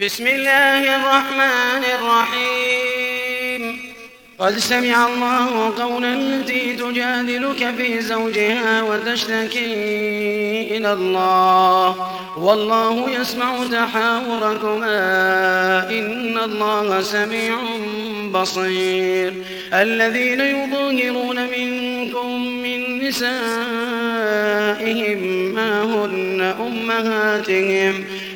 بسم الله الرحمن الرحيم. قد سمع الله قولا التي تجادلك في زوجها وتشتكي إلى الله. والله يسمع تحاوركما. إن الله سميع بصير. الذين يظاهرون منكم من نسائهم ما هن أمهاتهم.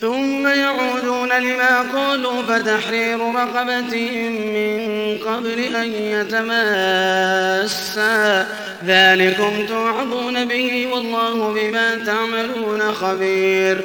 ثم يعودون لما قالوا فتحرير رقبة من قبل أن يتماسا. ذلكم توعظون به والله بما تعملون خبير.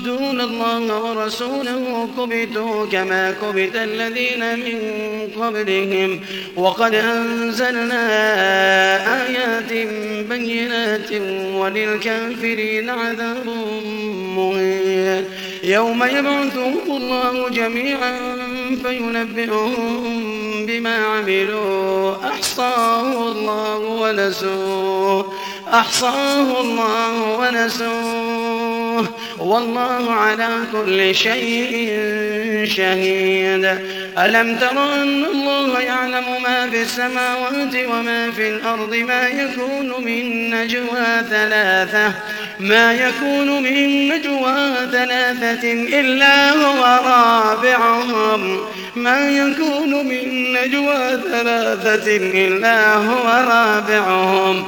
يحادون الله ورسوله كبتوا كما كبت الذين من قبلهم. وقد أنزلنا آيات بينات وللكافرين عذاب مهين. يوم يبعثهم الله جميعا فينبئهم بما عملوا. أحصاه الله ونسوه. أحصاه الله ونسوه. والله على كل شيء شهيد. ألم تر أن الله يعلم ما في السماوات وما في الأرض ما يكون من نجوى ثلاثة؟ ما يكون من نجوى ثلاثة إلا هو رابعهم. ما يكون من نجوى ثلاثة إلا هو رابعهم.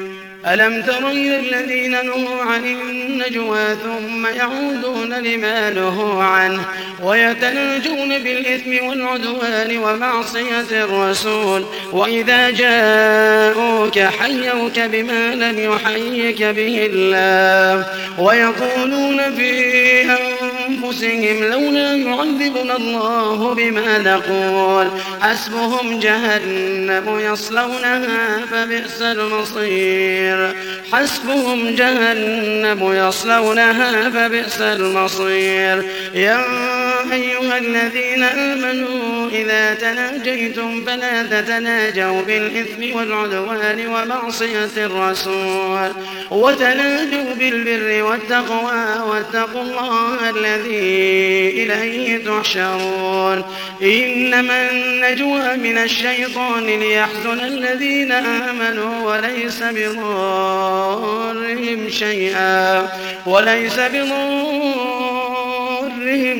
ألم تر إلى الذين نهوا عن النجوى ثم يعودون لما نهوا عنه ويتناجون بالإثم والعدوان ومعصية الرسول وإذا جاءوك حيوك بما لم يحيك به الله ويقولون في أنفسهم لولا يعذبنا الله بما نقول. حسبهم جهنم يصلونها فبئس المصير. حسبهم جهنم يصلونها فبئس المصير. يا أيها الذين آمنوا إذا تناجيتم فلا تتناجوا بالإثم والعدوان ومعصية الرسول. وتناجوا بالبر والتقوى واتقوا الله الذي إليه تحشرون. إنما النجوى من الشيطان ليحزن الذين آمنوا وليس بضارهم شيئا وليس بضارهم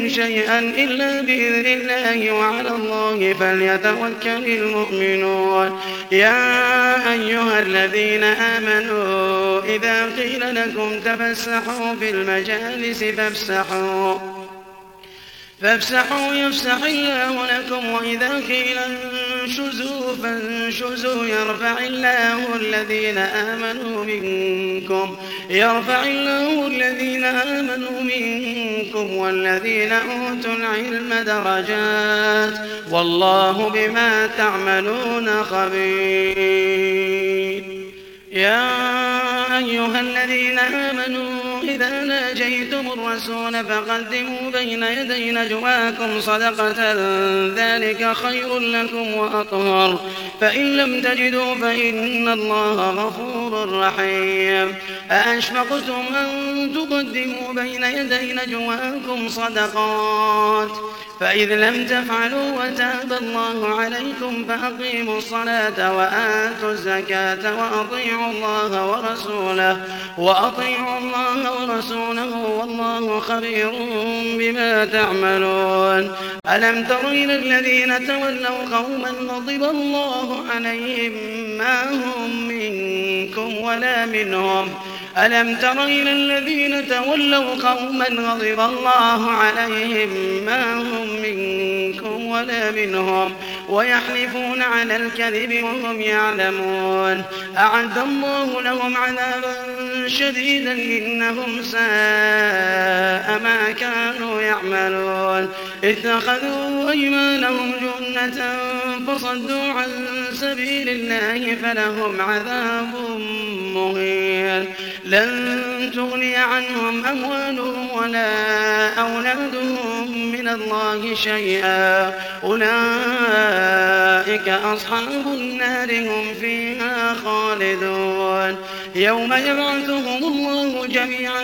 شيئا إلا بإذن الله وعلى الله فليتوكل المؤمنون يا أيها الذين آمنوا إذا قيل لكم تفسحوا في المجالس فافسحوا فافسحوا يفسح الله لكم وإذا قيل انشزوا فانشزوا يرفع الله الذين آمنوا منكم يرفع الله الذين آمنوا منكم والذين أوتوا العلم درجات والله بما تعملون خبير. يا أيها الذين آمنوا إذا ناجيتم الرسول فقدموا بين يدي نجواكم صدقة ذلك خير لكم وأطهر. فإن لم تجدوا فإن الله غفور رحيم. أأشفقتم أن تقدموا بين يدي نجواكم صدقات؟ فإذ لم تفعلوا وتاب الله عليكم فأقيموا الصلاة وآتوا الزكاة وأطيعوا الله ورسوله وأطيعوا الله ورسوله والله خبير بما تعملون. ألم تر إلى الذين تولوا قوما غضب الله عليهم ما هم منكم ولا منهم؟ ألم تر إلى الذين تولوا قوما غضب الله عليهم ما هم منكم ولا منهم ويحلفون على الكذب وهم يعلمون. أعد الله لهم عذابا شديدا إنهم ساء ما كانوا يعملون. اتخذوا أيمانهم جنة فصدوا عن سبيل الله فلهم عذاب مهين. لن تغني عنهم أموالهم ولا أولادهم من الله شيئا. أولئك أصحاب النار هم فيها خالدون. يوم يبعثهم الله جميعا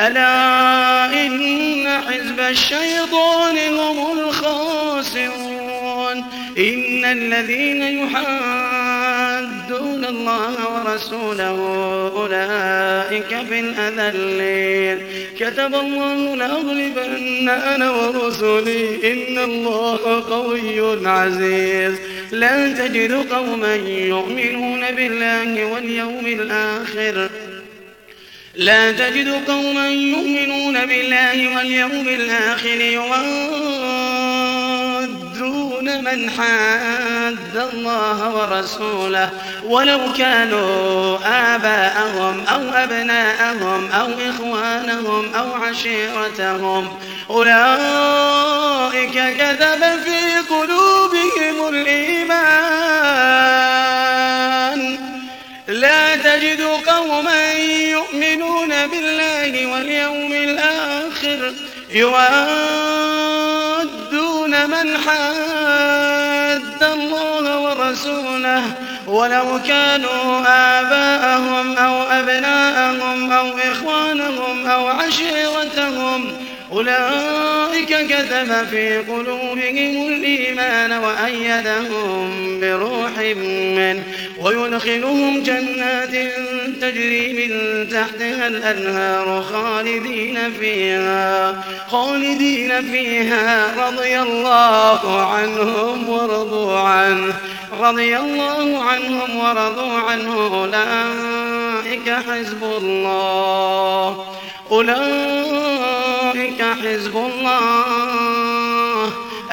ألا إن حزب الشيطان هم الخاسرون. إن الذين يحادون الله ورسوله أولئك في الأذلين كتب الله لأغلبن أنا ورسلي. إن الله قوي عزيز. لا تجد قوما يؤمنون بالله واليوم الآخر. لا تجد قوما يؤمنون بالله واليوم الآخر يوادون من حاد الله ورسوله ولو كانوا آباءهم أو أبناءهم أو إخوانهم أو عشيرتهم أولئك كذب في قلوبهم الإيمان يؤمنون بالله واليوم الآخر يوادون من حاد الله ورسوله ولو كانوا آباءهم أو أبناءهم أو إخوانهم أو عشيرتهم أولئك كتب في قلوبهم الإيمان وأيدهم بروح منه ويدخلهم جنات تجري من تحتها الأنهار خالدين فيها خالدين فيها. رضي الله عنهم ورضوا عنه. رضي الله عنهم ورضوا عنه. أولئك حزب الله. أولئك حزب الله.